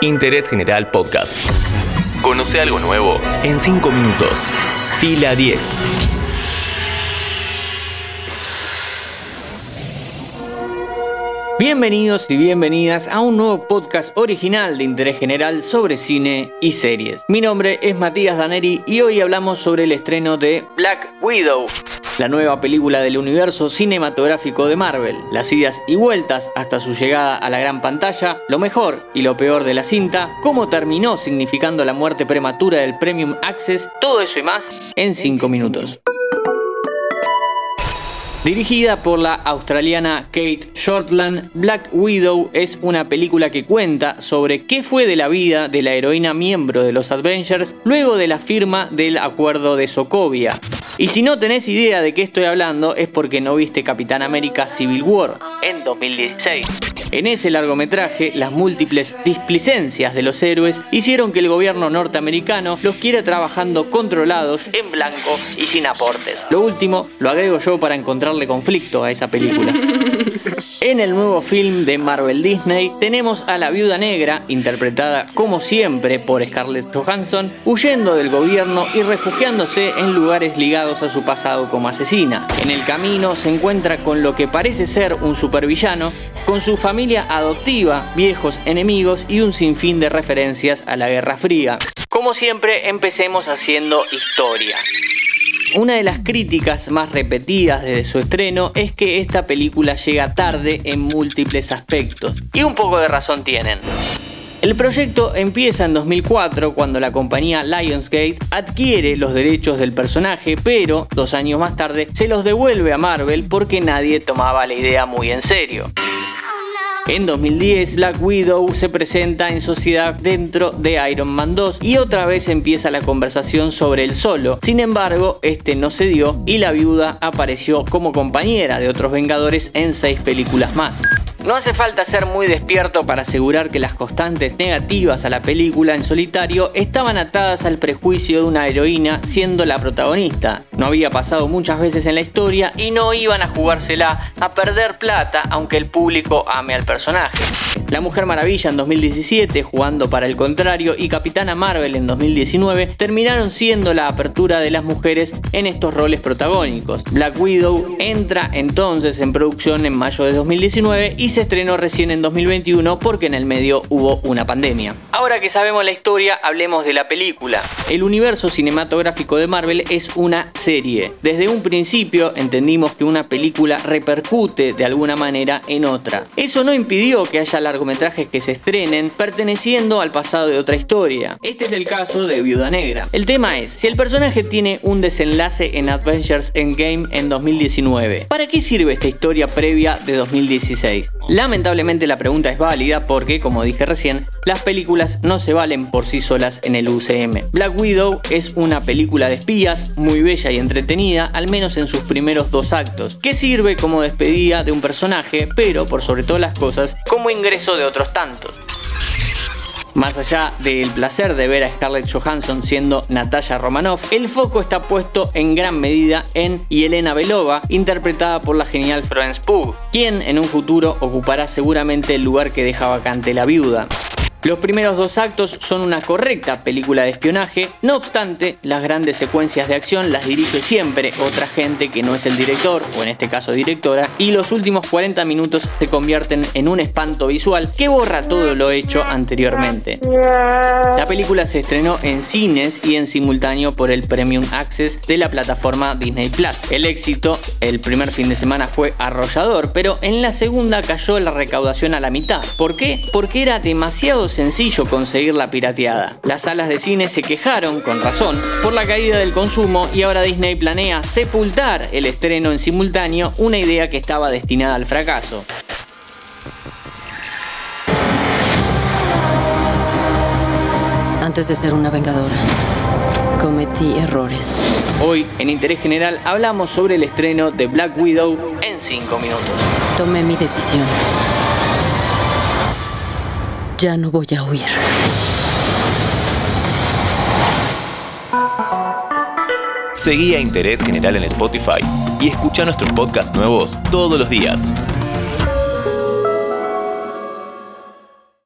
Interés General Podcast. Conoce algo nuevo en 5 minutos. Fila 10. Bienvenidos y bienvenidas a un nuevo podcast original de interés general sobre cine y series. Mi nombre es Matías Daneri y hoy hablamos sobre el estreno de Black Widow, la nueva película del universo cinematográfico de Marvel, las idas y vueltas hasta su llegada a la gran pantalla, lo mejor y lo peor de la cinta, cómo terminó significando la muerte prematura del Premium Access, todo eso y más en 5 minutos. Dirigida por la australiana Kate Shortland, Black Widow es una película que cuenta sobre qué fue de la vida de la heroína miembro de los Avengers luego de la firma del acuerdo de Sokovia. Y si no tenés idea de qué estoy hablando es porque no viste Capitán América Civil War en 2016. En ese largometraje, las múltiples displicencias de los héroes hicieron que el gobierno norteamericano los quiera trabajando controlados, en blanco y sin aportes. Lo último lo agrego yo para encontrarle conflicto a esa película. En el nuevo film de Marvel Disney tenemos a la viuda negra, interpretada como siempre por Scarlett Johansson, huyendo del gobierno y refugiándose en lugares ligados a su pasado como asesina. En el camino se encuentra con lo que parece ser un supervillano, con su familia adoptiva, viejos enemigos y un sinfín de referencias a la Guerra Fría. Como siempre, empecemos haciendo historia. Una de las críticas más repetidas desde su estreno es que esta película llega tarde en múltiples aspectos. Y un poco de razón tienen. El proyecto empieza en 2004 cuando la compañía Lionsgate adquiere los derechos del personaje, pero dos años más tarde se los devuelve a Marvel porque nadie tomaba la idea muy en serio. En 2010, Black Widow se presenta en sociedad dentro de Iron Man 2 y otra vez empieza la conversación sobre el solo. Sin embargo, este no se dio y la viuda apareció como compañera de otros Vengadores en seis películas más. No hace falta ser muy despierto para asegurar que las constantes negativas a la película en solitario estaban atadas al prejuicio de una heroína siendo la protagonista. No había pasado muchas veces en la historia y no iban a jugársela a perder plata aunque el público ame al personaje. La Mujer Maravilla en 2017, jugando para el contrario, y Capitana Marvel en 2019 terminaron siendo la apertura de las mujeres en estos roles protagónicos. Black Widow entra entonces en producción en mayo de 2019 y se estrenó recién en 2021 porque en el medio hubo una pandemia. Ahora que sabemos la historia, hablemos de la película. El universo cinematográfico de Marvel es una serie. Desde un principio entendimos que una película repercute de alguna manera en otra. Eso no impidió que haya largometrajes que se estrenen perteneciendo al pasado de otra historia. Este es el caso de Viuda Negra. El tema es, si el personaje tiene un desenlace en Adventures Endgame en 2019, ¿para qué sirve esta historia previa de 2016? Lamentablemente la pregunta es válida porque, como dije recién, las películas no se valen por sí solas en el UCM. Black Widow es una película de espías muy bella y entretenida, al menos en sus primeros dos actos, que sirve como despedida de un personaje, pero por sobre todas las cosas, como ingreso de otros tantos. Más allá del placer de ver a Scarlett Johansson siendo Natalia Romanoff, el foco está puesto en gran medida en Yelena Belova, interpretada por la genial Florence Pugh, quien en un futuro ocupará seguramente el lugar que deja vacante la viuda. Los primeros dos actos son una correcta película de espionaje, no obstante, las grandes secuencias de acción las dirige siempre otra gente que no es el director, o en este caso directora, y los últimos 40 minutos se convierten en un espanto visual que borra todo lo hecho anteriormente. La película se estrenó en cines y en simultáneo por el Premium Access de la plataforma Disney Plus. El éxito el primer fin de semana fue arrollador, pero en la segunda cayó la recaudación a la mitad. ¿Por qué? Porque era demasiado sencillo conseguir la pirateada. Las salas de cine se quejaron, con razón, por la caída del consumo y ahora Disney planea sepultar el estreno en simultáneo, una idea que estaba destinada al fracaso. Antes de ser una vengadora, cometí errores. Hoy, en Interés General, hablamos sobre el estreno de Black Widow en 5 minutos. Tomé mi decisión. Ya no voy a huir. Seguí a Interés General en Spotify y escucha nuestros podcasts nuevos todos los días.